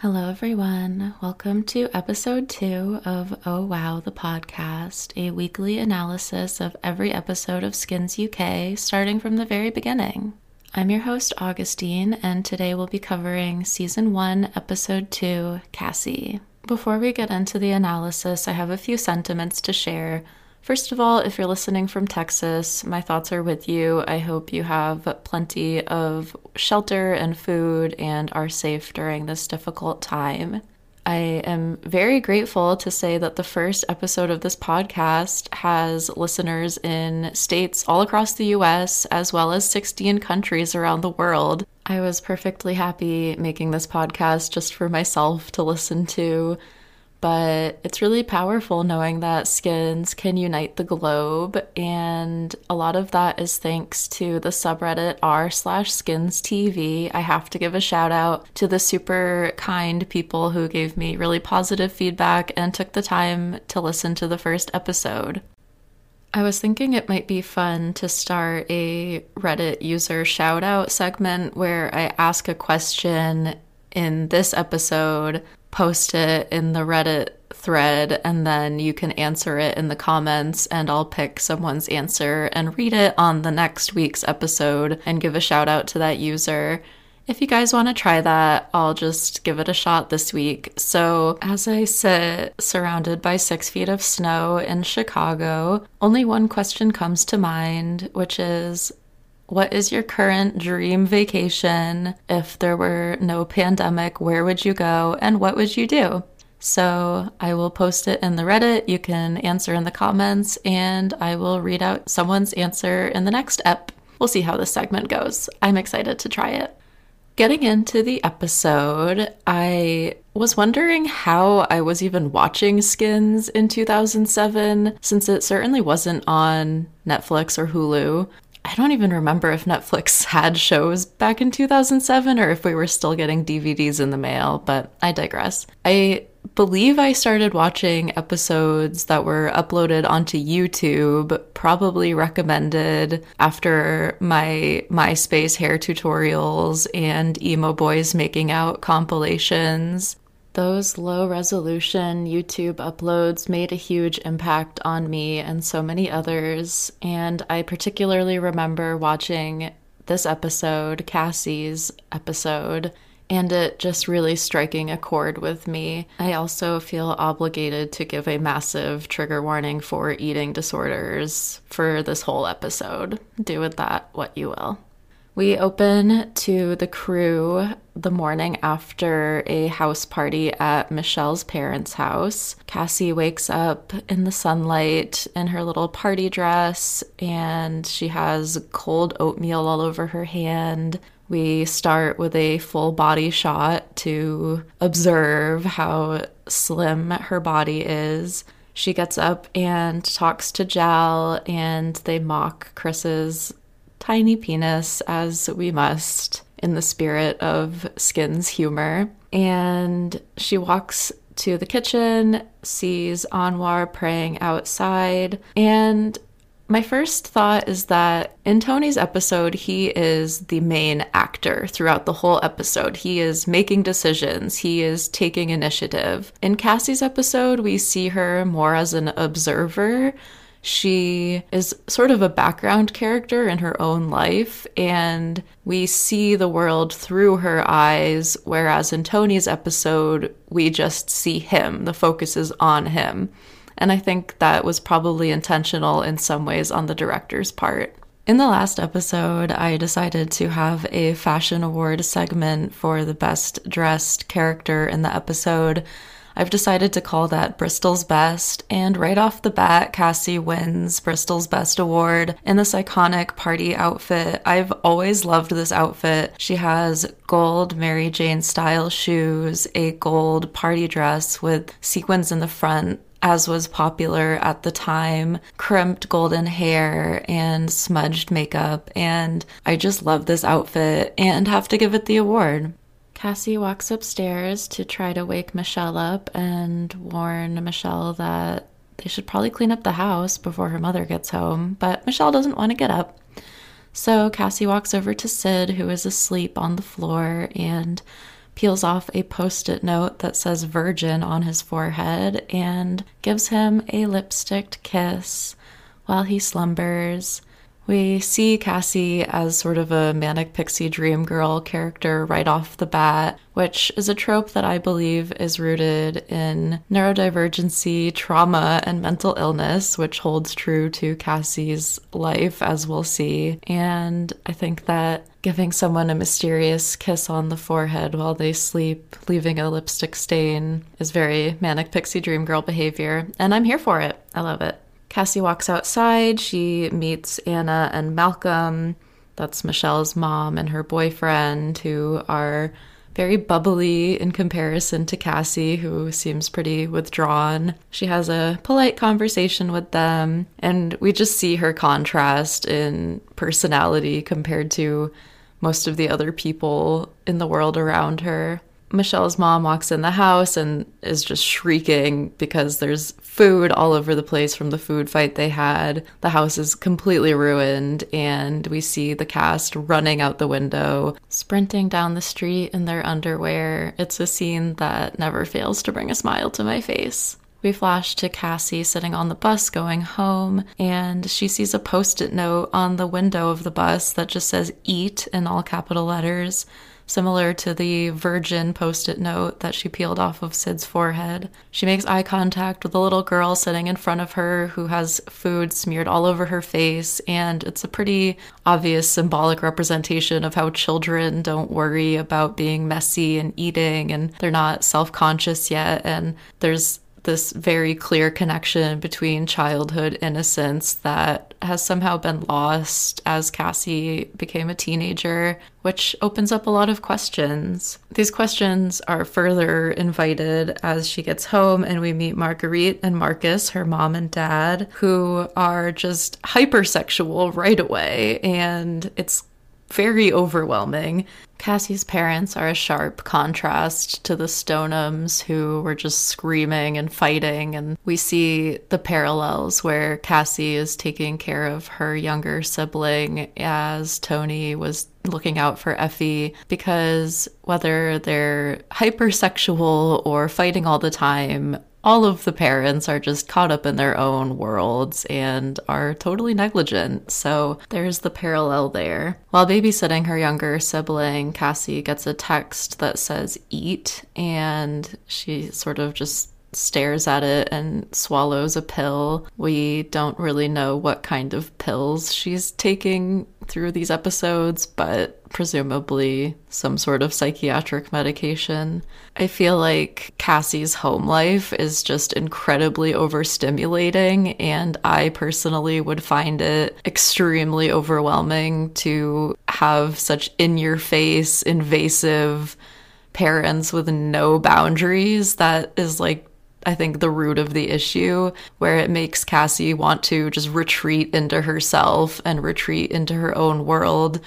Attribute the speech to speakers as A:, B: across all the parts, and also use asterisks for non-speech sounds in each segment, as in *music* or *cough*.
A: Hello, everyone. Welcome to episode two of Oh Wow, the podcast, a weekly analysis of every episode of Skins UK, starting from the very beginning. I'm your host, Augustine, and today we'll be covering season one, episode two, Cassie. Before we get into the analysis, I have a few sentiments to share First of all, if you're listening from Texas, my thoughts are with you. I hope you have plenty of shelter and food and are safe during this difficult time. I am very grateful to say that the first episode of this podcast has listeners in states all across the US, as well as 16 countries around the world. I was perfectly happy making this podcast just for myself to listen to but it's really powerful knowing that skins can unite the globe and a lot of that is thanks to the subreddit r slash skins tv i have to give a shout out to the super kind people who gave me really positive feedback and took the time to listen to the first episode. I was thinking it might be fun to start a Reddit user shout out segment where I ask a question in this episode post it in the Reddit thread and then you can answer it in the comments and I'll pick someone's answer and read it on the next week's episode and give a shout out to that user. If you guys want to try that, I'll just give it a shot this week. So, as I sit surrounded by six feet of snow in Chicago, only one question comes to mind, which is what is your current dream vacation? If there were no pandemic, where would you go and what would you do? So I will post it in the Reddit. You can answer in the comments, and I will read out someone's answer in the next ep. We'll see how this segment goes. I'm excited to try it. Getting into the episode, I was wondering how I was even watching Skins in 2007, since it certainly wasn't on Netflix or Hulu. I don't even remember if Netflix *laughs* had shows back in 2007 or if we were still getting DVDs in the mail, but I digress. I believe I started watching episodes that were uploaded onto YouTube, probably recommended after my MySpace hair tutorials and emo boys making out compilations. Those low resolution YouTube uploads made a huge impact on me and so many others, and I particularly remember watching this episode, Cassie's episode, and it just really striking a chord with me. I also feel obligated to give a massive trigger warning for eating disorders for this whole episode. Do with that what you will. We open to the crew the morning after a house party at Michelle's parents' house. Cassie wakes up in the sunlight in her little party dress and she has cold oatmeal all over her hand. We start with a full body shot to observe how slim her body is. She gets up and talks to Jal, and they mock Chris's tiny penis as we must in the spirit of Skin's humor. And she walks to the kitchen, sees Anwar praying outside, and my first thought is that in Tony's episode, he is the main actor throughout the whole episode. He is making decisions, he is taking initiative. In Cassie's episode, we see her more as an observer she is sort of a background character in her own life, and we see the world through her eyes, whereas in Tony's episode, we just see him. The focus is on him. And I think that was probably intentional in some ways on the director's part. In the last episode, I decided to have a fashion award segment for the best dressed character in the episode. I've decided to call that Bristol's Best, and right off the bat, Cassie wins Bristol's Best Award in this iconic party outfit. I've always loved this outfit. She has gold Mary Jane style shoes, a gold party dress with sequins in the front, as was popular at the time, crimped golden hair and smudged makeup. And I just love this outfit and have to give it the award. Cassie walks upstairs to try to wake Michelle up and warn Michelle that they should probably clean up the house before her mother gets home, but Michelle doesn't want to get up. So Cassie walks over to Sid, who is asleep on the floor, and peels off a post it note that says virgin on his forehead and gives him a lipsticked kiss while he slumbers. We see Cassie as sort of a manic pixie dream girl character right off the bat, which is a trope that I believe is rooted in neurodivergency, trauma, and mental illness, which holds true to Cassie's life, as we'll see. And I think that giving someone a mysterious kiss on the forehead while they sleep, leaving a lipstick stain, is very manic pixie dream girl behavior, and I'm here for it. I love it. Cassie walks outside. She meets Anna and Malcolm. That's Michelle's mom and her boyfriend, who are very bubbly in comparison to Cassie, who seems pretty withdrawn. She has a polite conversation with them, and we just see her contrast in personality compared to most of the other people in the world around her. Michelle's mom walks in the house and is just shrieking because there's food all over the place from the food fight they had. The house is completely ruined, and we see the cast running out the window, sprinting down the street in their underwear. It's a scene that never fails to bring a smile to my face. We flash to Cassie sitting on the bus going home, and she sees a post it note on the window of the bus that just says eat in all capital letters similar to the virgin post it note that she peeled off of Sid's forehead. She makes eye contact with a little girl sitting in front of her who has food smeared all over her face, and it's a pretty obvious symbolic representation of how children don't worry about being messy and eating, and they're not self conscious yet. And there's this very clear connection between childhood innocence that has somehow been lost as Cassie became a teenager, which opens up a lot of questions. These questions are further invited as she gets home and we meet Marguerite and Marcus, her mom and dad, who are just hypersexual right away. And it's very overwhelming. Cassie's parents are a sharp contrast to the Stonehams, who were just screaming and fighting. And we see the parallels where Cassie is taking care of her younger sibling as Tony was looking out for Effie because whether they're hypersexual or fighting all the time, all of the parents are just caught up in their own worlds and are totally negligent. So there's the parallel there. While babysitting her younger sibling, Cassie gets a text that says eat, and she sort of just stares at it and swallows a pill. We don't really know what kind of pills she's taking through these episodes, but presumably some sort of psychiatric medication. I feel like Cassie's home life is just incredibly overstimulating, and I personally would find it extremely overwhelming to have such in your face, invasive parents with no boundaries that is like I think, the root of the issue, where it makes Cassie want to just retreat into herself and retreat into her own world,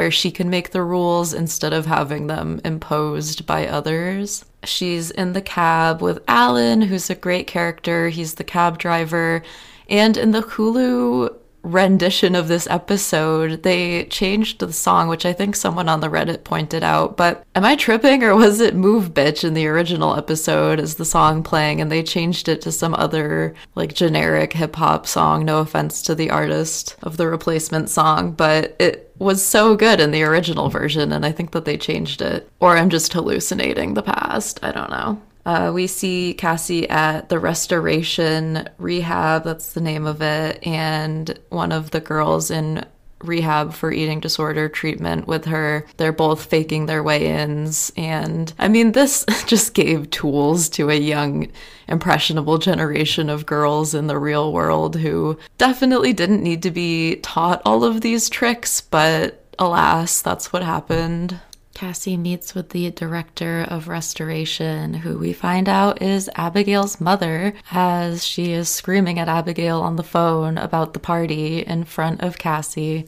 A: where she can make the rules instead of having them imposed by others. She's in the cab with Alan, who's a great character. He's the cab driver. And in the Hulu rendition of this episode, they changed the song, which I think someone on the Reddit pointed out. But am I tripping or was it Move Bitch in the original episode as the song playing and they changed it to some other like generic hip hop song? No offense to the artist of the replacement song, but it was so good in the original version and I think that they changed it. Or I'm just hallucinating the past. I don't know. Uh, we see Cassie at the restoration rehab, that's the name of it, and one of the girls in rehab for eating disorder treatment with her. They're both faking their way ins. And I mean, this *laughs* just gave tools to a young, impressionable generation of girls in the real world who definitely didn't need to be taught all of these tricks, but alas, that's what happened. Cassie meets with the director of restoration, who we find out is Abigail's mother, as she is screaming at Abigail on the phone about the party in front of Cassie.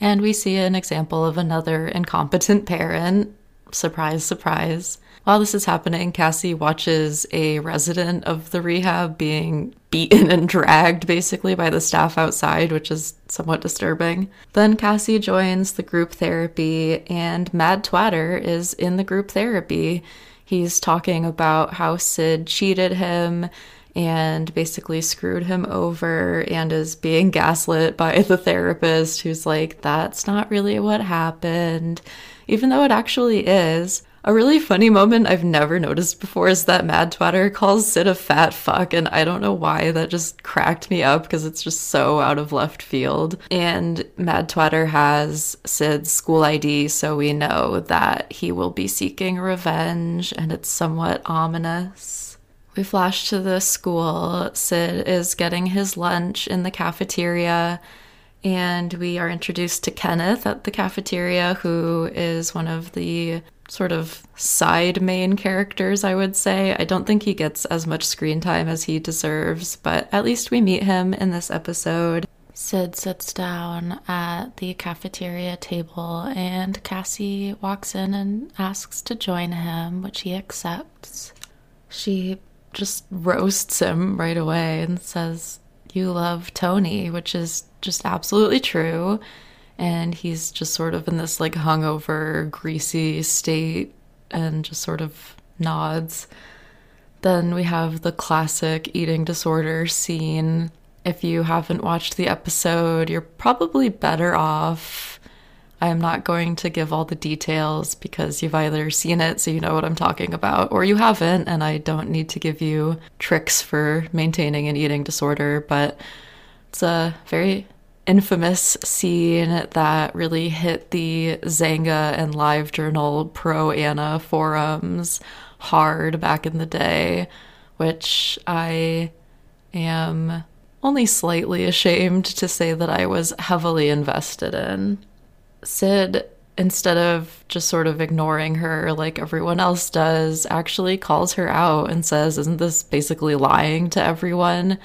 A: And we see an example of another incompetent *laughs* parent. Surprise, surprise. While this is happening, Cassie watches a resident of the rehab being beaten and dragged basically by the staff outside, which is somewhat disturbing. Then Cassie joins the group therapy, and Mad Twatter is in the group therapy. He's talking about how Sid cheated him and basically screwed him over and is being gaslit by *laughs* the therapist who's like, that's not really what happened, even though it actually is. A really funny moment I've never noticed before is that Mad Twatter calls Sid a fat fuck, and I don't know why that just cracked me up because it's just so out of left field. And Mad Twatter has Sid's school ID, so we know that he will be seeking revenge, and it's somewhat ominous. We flash to the school. Sid is getting his lunch in the cafeteria and we are introduced to Kenneth at the cafeteria, who is one of the sort of side main characters, I would say. I don't think he gets as much screen time as he deserves, but at least we meet him in this episode. Sid sits down at the cafeteria table, and Cassie walks in and asks to join him, which he accepts. She just roasts him right away and says, You love Tony, which is just absolutely true. And he's just sort of in this like hungover, greasy state and just sort of nods. Then we have the classic eating disorder scene. If you haven't watched the episode, you're probably better off. I'm not going to give all the details because you've either seen it so you know what I'm talking about, or you haven't, and I don't need to give you tricks for maintaining an eating disorder. But it's a very infamous scene that really hit the Xanga and LiveJournal pro ana forums hard back in the day, which I am only slightly ashamed to say that I was heavily invested in. Sid, instead of just sort of ignoring her like everyone else does, actually calls her out and says, Isn't this basically lying to everyone?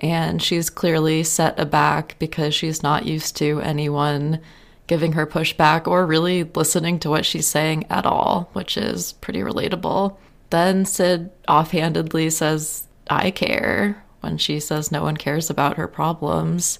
A: And she's clearly set aback because she's not used to anyone giving her pushback or really listening to what she's saying at all, which is pretty relatable. Then Sid offhandedly says, I care, when she says no one cares about her problems.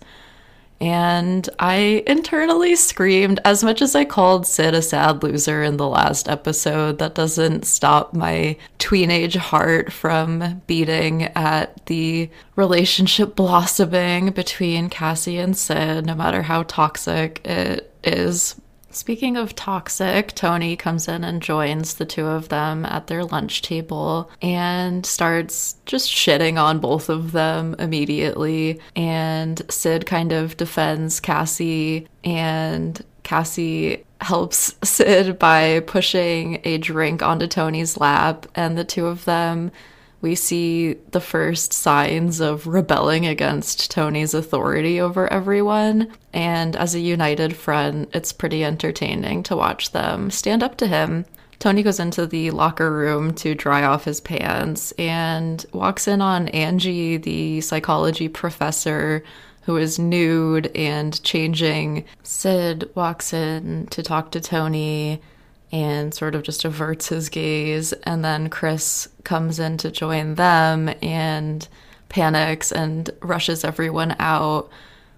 A: And I internally screamed as much as I called Sid a sad loser in the last episode. That doesn't stop my tweenage heart from beating at the relationship blossoming between Cassie and Sid, no matter how toxic it is. Speaking of toxic, Tony comes in and joins the two of them at their lunch table and starts just shitting on both of them immediately. And Sid kind of defends Cassie, and Cassie helps Sid by pushing a drink onto Tony's lap, and the two of them we see the first signs of rebelling against Tony's authority over everyone. And as a united front, it's pretty entertaining to watch them stand up to him. Tony goes into the locker room to dry off his pants and walks in on Angie, the psychology professor, who is nude and changing. Sid walks in to talk to Tony and sort of just averts his gaze. And then Chris comes in to join them and panics and rushes everyone out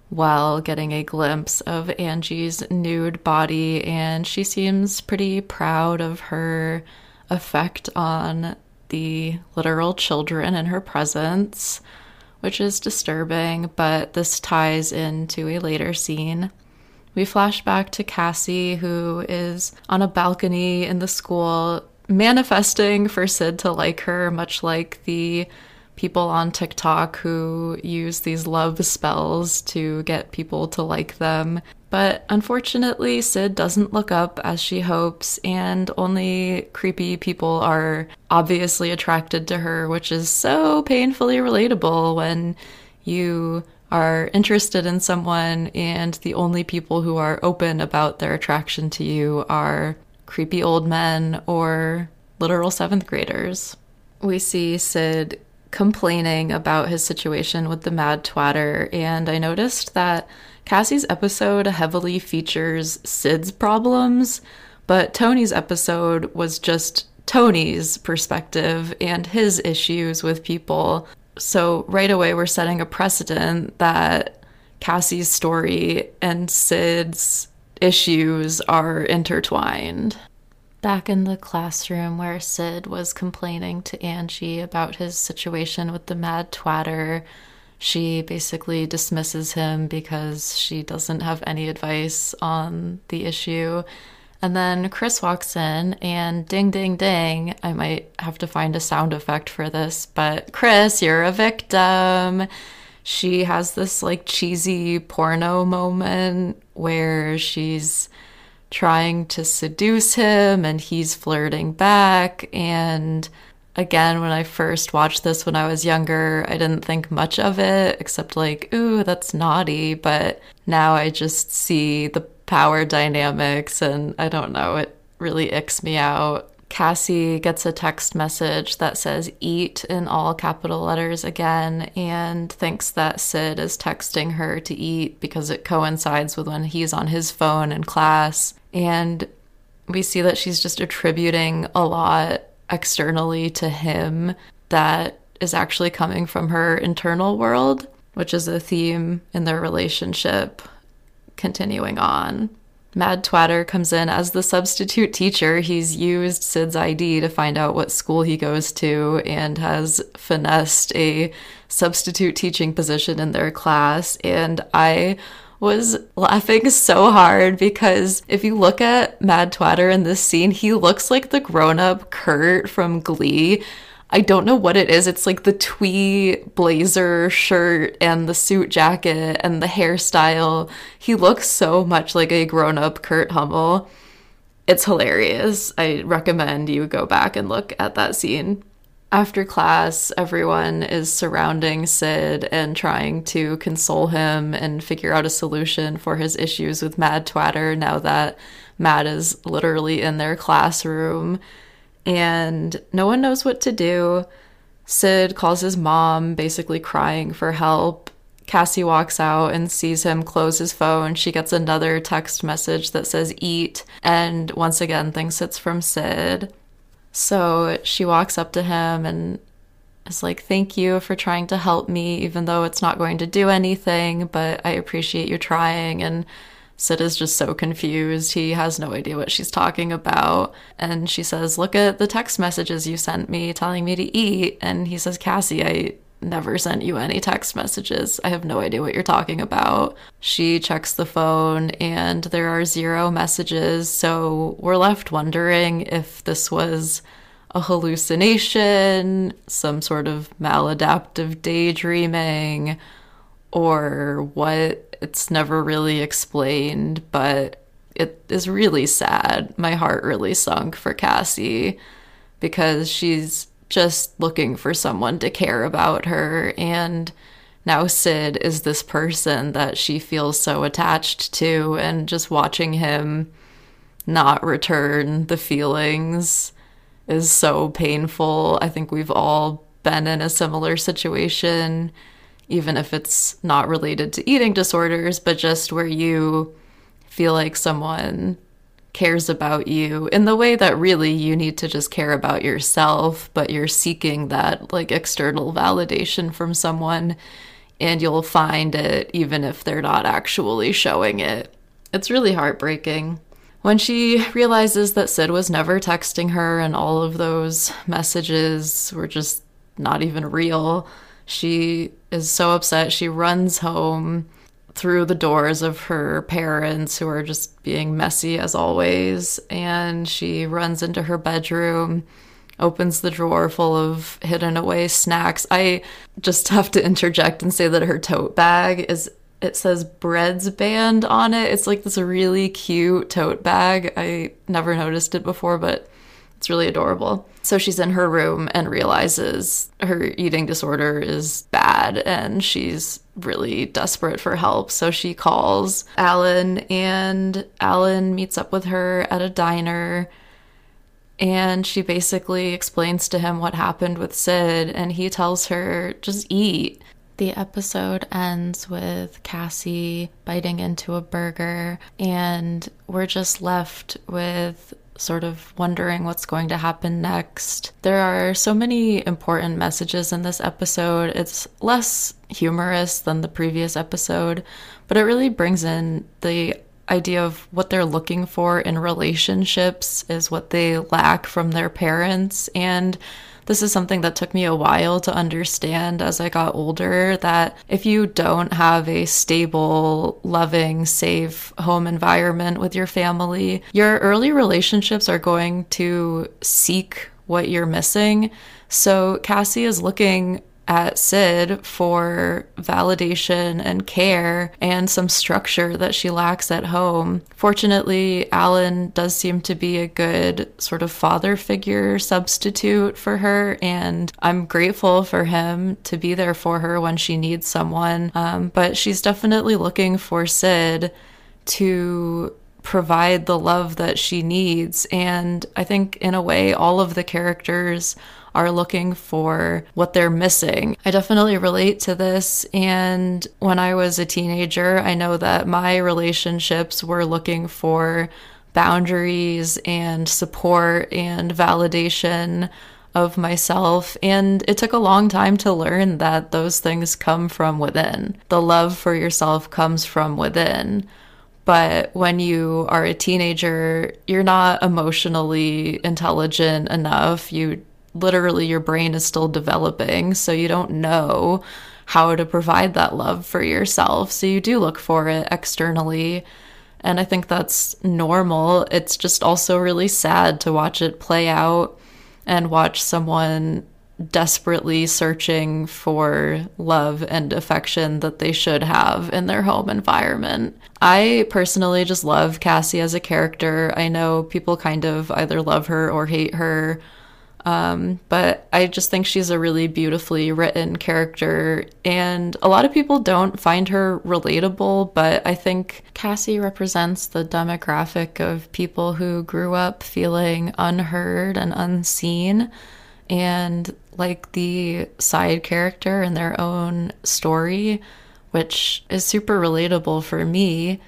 A: while getting a glimpse of Angie's nude body. And she seems pretty proud of her effect on the literal children in her presence, which is disturbing, but this ties into a later scene. We flash back to Cassie, who is on a balcony in the school, manifesting for Sid to like her, much like the people on TikTok who use these love spells to get people to like them. But unfortunately, Sid doesn't look up as she hopes, and only creepy people are obviously attracted to her, which is so painfully relatable when you are interested in someone and the only people who are open about their attraction to you are creepy old men or literal seventh graders. We see Sid complaining about his situation with the mad twatter, and I noticed that Cassie's episode heavily features Sid's problems, but Tony's episode was just Tony's perspective and his issues with people So, right away, we're setting a precedent that Cassie's story and Sid's issues are intertwined. Back in the classroom where Sid was complaining to Angie about his situation with the mad twatter, she basically dismisses him because she doesn't have any advice on the issue. And then Chris walks in and ding, ding, ding. I might have to find a sound effect for this, but Chris, you're a victim. She has this like cheesy porno moment where she's trying to seduce him and he's flirting back. And again, when I first watched this when I was younger, I didn't think much of it except like, ooh, that's naughty. But now I just see the power dynamics and I don't know, it really icks me out. Cassie gets a text message that says eat in all capital letters again and thinks that Sid is texting her to eat because it coincides with when he's on his phone in class. And we see that she's just attributing a lot externally to him that is actually coming from her internal world, which is a theme in their relationship continuing on. Mad Twatter comes in as the substitute teacher. He's used Sid's ID to find out what school he goes to and has finessed a substitute teaching position in their class. And I was laughing so hard because if you look at Mad Twatter in this scene, he looks like the grown up Kurt from Glee. I don't know what it is. It's like the twee blazer shirt and the suit jacket and the hairstyle. He looks so much like a grown up Kurt Hummel. It's hilarious. I recommend you go back and look at that scene. After class, everyone is surrounding Sid and trying to console him and figure out a solution for his issues with Mad Twatter now that Mad is literally in their classroom. And no one knows what to do. Sid calls his mom, basically crying for help. Cassie walks out and sees him close his phone. She gets another text message that says eat, and once again thinks it's from Sid. So she walks up to him and is like, Thank you for trying to help me, even though it's not going to do anything, but I appreciate you trying. And Sid is just so confused. He has no idea what she's talking about. And she says, Look at the text messages you sent me telling me to eat. And he says, Cassie, I never sent you any text messages. I have no idea what you're talking about. She checks the phone and there are zero messages, so we're left wondering if this was a hallucination, some sort of maladaptive daydreaming, or what. It's never really explained, but it is really sad. My heart really sunk for Cassie because she's just looking for someone to care about her. And now Sid is this person that she feels so attached to, and just watching him not return the feelings is so painful. I think we've all been in a similar situation, even if it's not related to eating disorders, but just where you feel like someone cares about you in the way that really you need to just care about yourself, but you're seeking that like external validation from someone and you'll find it even if they're not actually showing it. It's really heartbreaking. When she realizes that Sid was never texting her and all of those messages were just not even real, she is so upset. She runs home through the doors of her parents who are just being messy as always. And she runs into her bedroom, opens the drawer full of hidden away snacks. I just have to interject and say that her tote bag is. It says Breads Band on it. It's like this really cute tote bag. I never noticed it before, but it's really adorable. So she's in her room and realizes her eating disorder is bad and she's really desperate for help. So she calls Alan and Alan meets up with her at a diner and she basically explains to him what happened with Sid and he tells her just eat. The episode ends with Cassie biting into a burger, and we're just left with sort of wondering what's going to happen next. There are so many important messages in this episode. It's less humorous than the previous episode, but it really brings in the idea of what they're looking for in relationships is what they lack from their parents and this is something that took me a while to understand as I got older that if you don't have a stable, loving, safe home environment with your family, your early relationships are going to seek what you're missing. So Cassie is looking at Sid for validation and care and some structure that she lacks at home. Fortunately, Alan does seem to be a good sort of father figure substitute for her, and I'm grateful for him to be there for her when she needs someone. Um, but she's definitely looking for Sid to provide the love that she needs. And I think, in a way, all of the characters are looking for what they're missing. I definitely relate to this. And when I was a teenager, I know that my relationships were looking for boundaries and support and validation of myself. And it took a long time to learn that those things come from within. The love for yourself comes from within. But when you are a teenager, you're not emotionally intelligent enough. You literally your brain is still developing, so you don't know how to provide that love for yourself. So you do look for it externally. And I think that's normal. It's just also really sad to watch it play out and watch someone desperately searching for love and affection that they should have in their home environment. I personally just love Cassie as a character. I know people kind of either love her or hate her um, but I just think she's a really beautifully written character, and a lot of people don't find her relatable, but I think Cassie represents the demographic of people who grew up feeling unheard and unseen, and like the side character in their own story, which is super relatable for me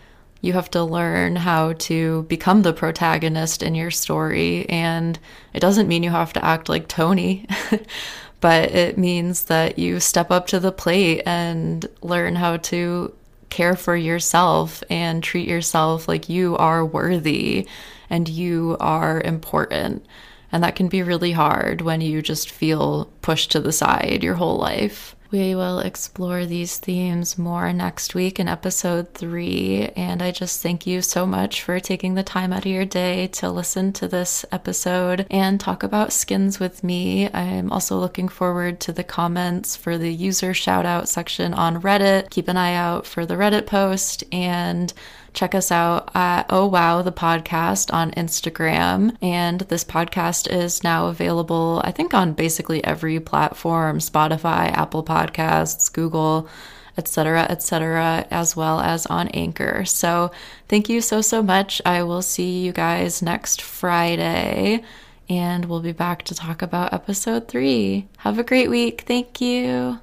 A: you have to learn how to become the protagonist in your story. And it doesn't mean you have to act like Tony, *laughs* but it means that you step up to the plate and learn how to care for yourself and treat yourself like you are worthy and you are important. And that can be really hard when you just feel pushed to the side your whole life. We will explore these themes more next week in episode three. And I just thank you so much for taking the time out of your day to listen to this episode and talk about skins with me. I'm also looking forward to the comments for the user shout out section on Reddit. Keep an eye out for the Reddit post and Check us out at Oh Wow, the podcast on Instagram. And this podcast is now available, I think, on basically every platform Spotify, Apple Podcasts, Google etc., etc., as well as on Anchor. So, thank you so, so much. I will see you guys next Friday, and we'll be back to talk about episode three. Have a great week. Thank you.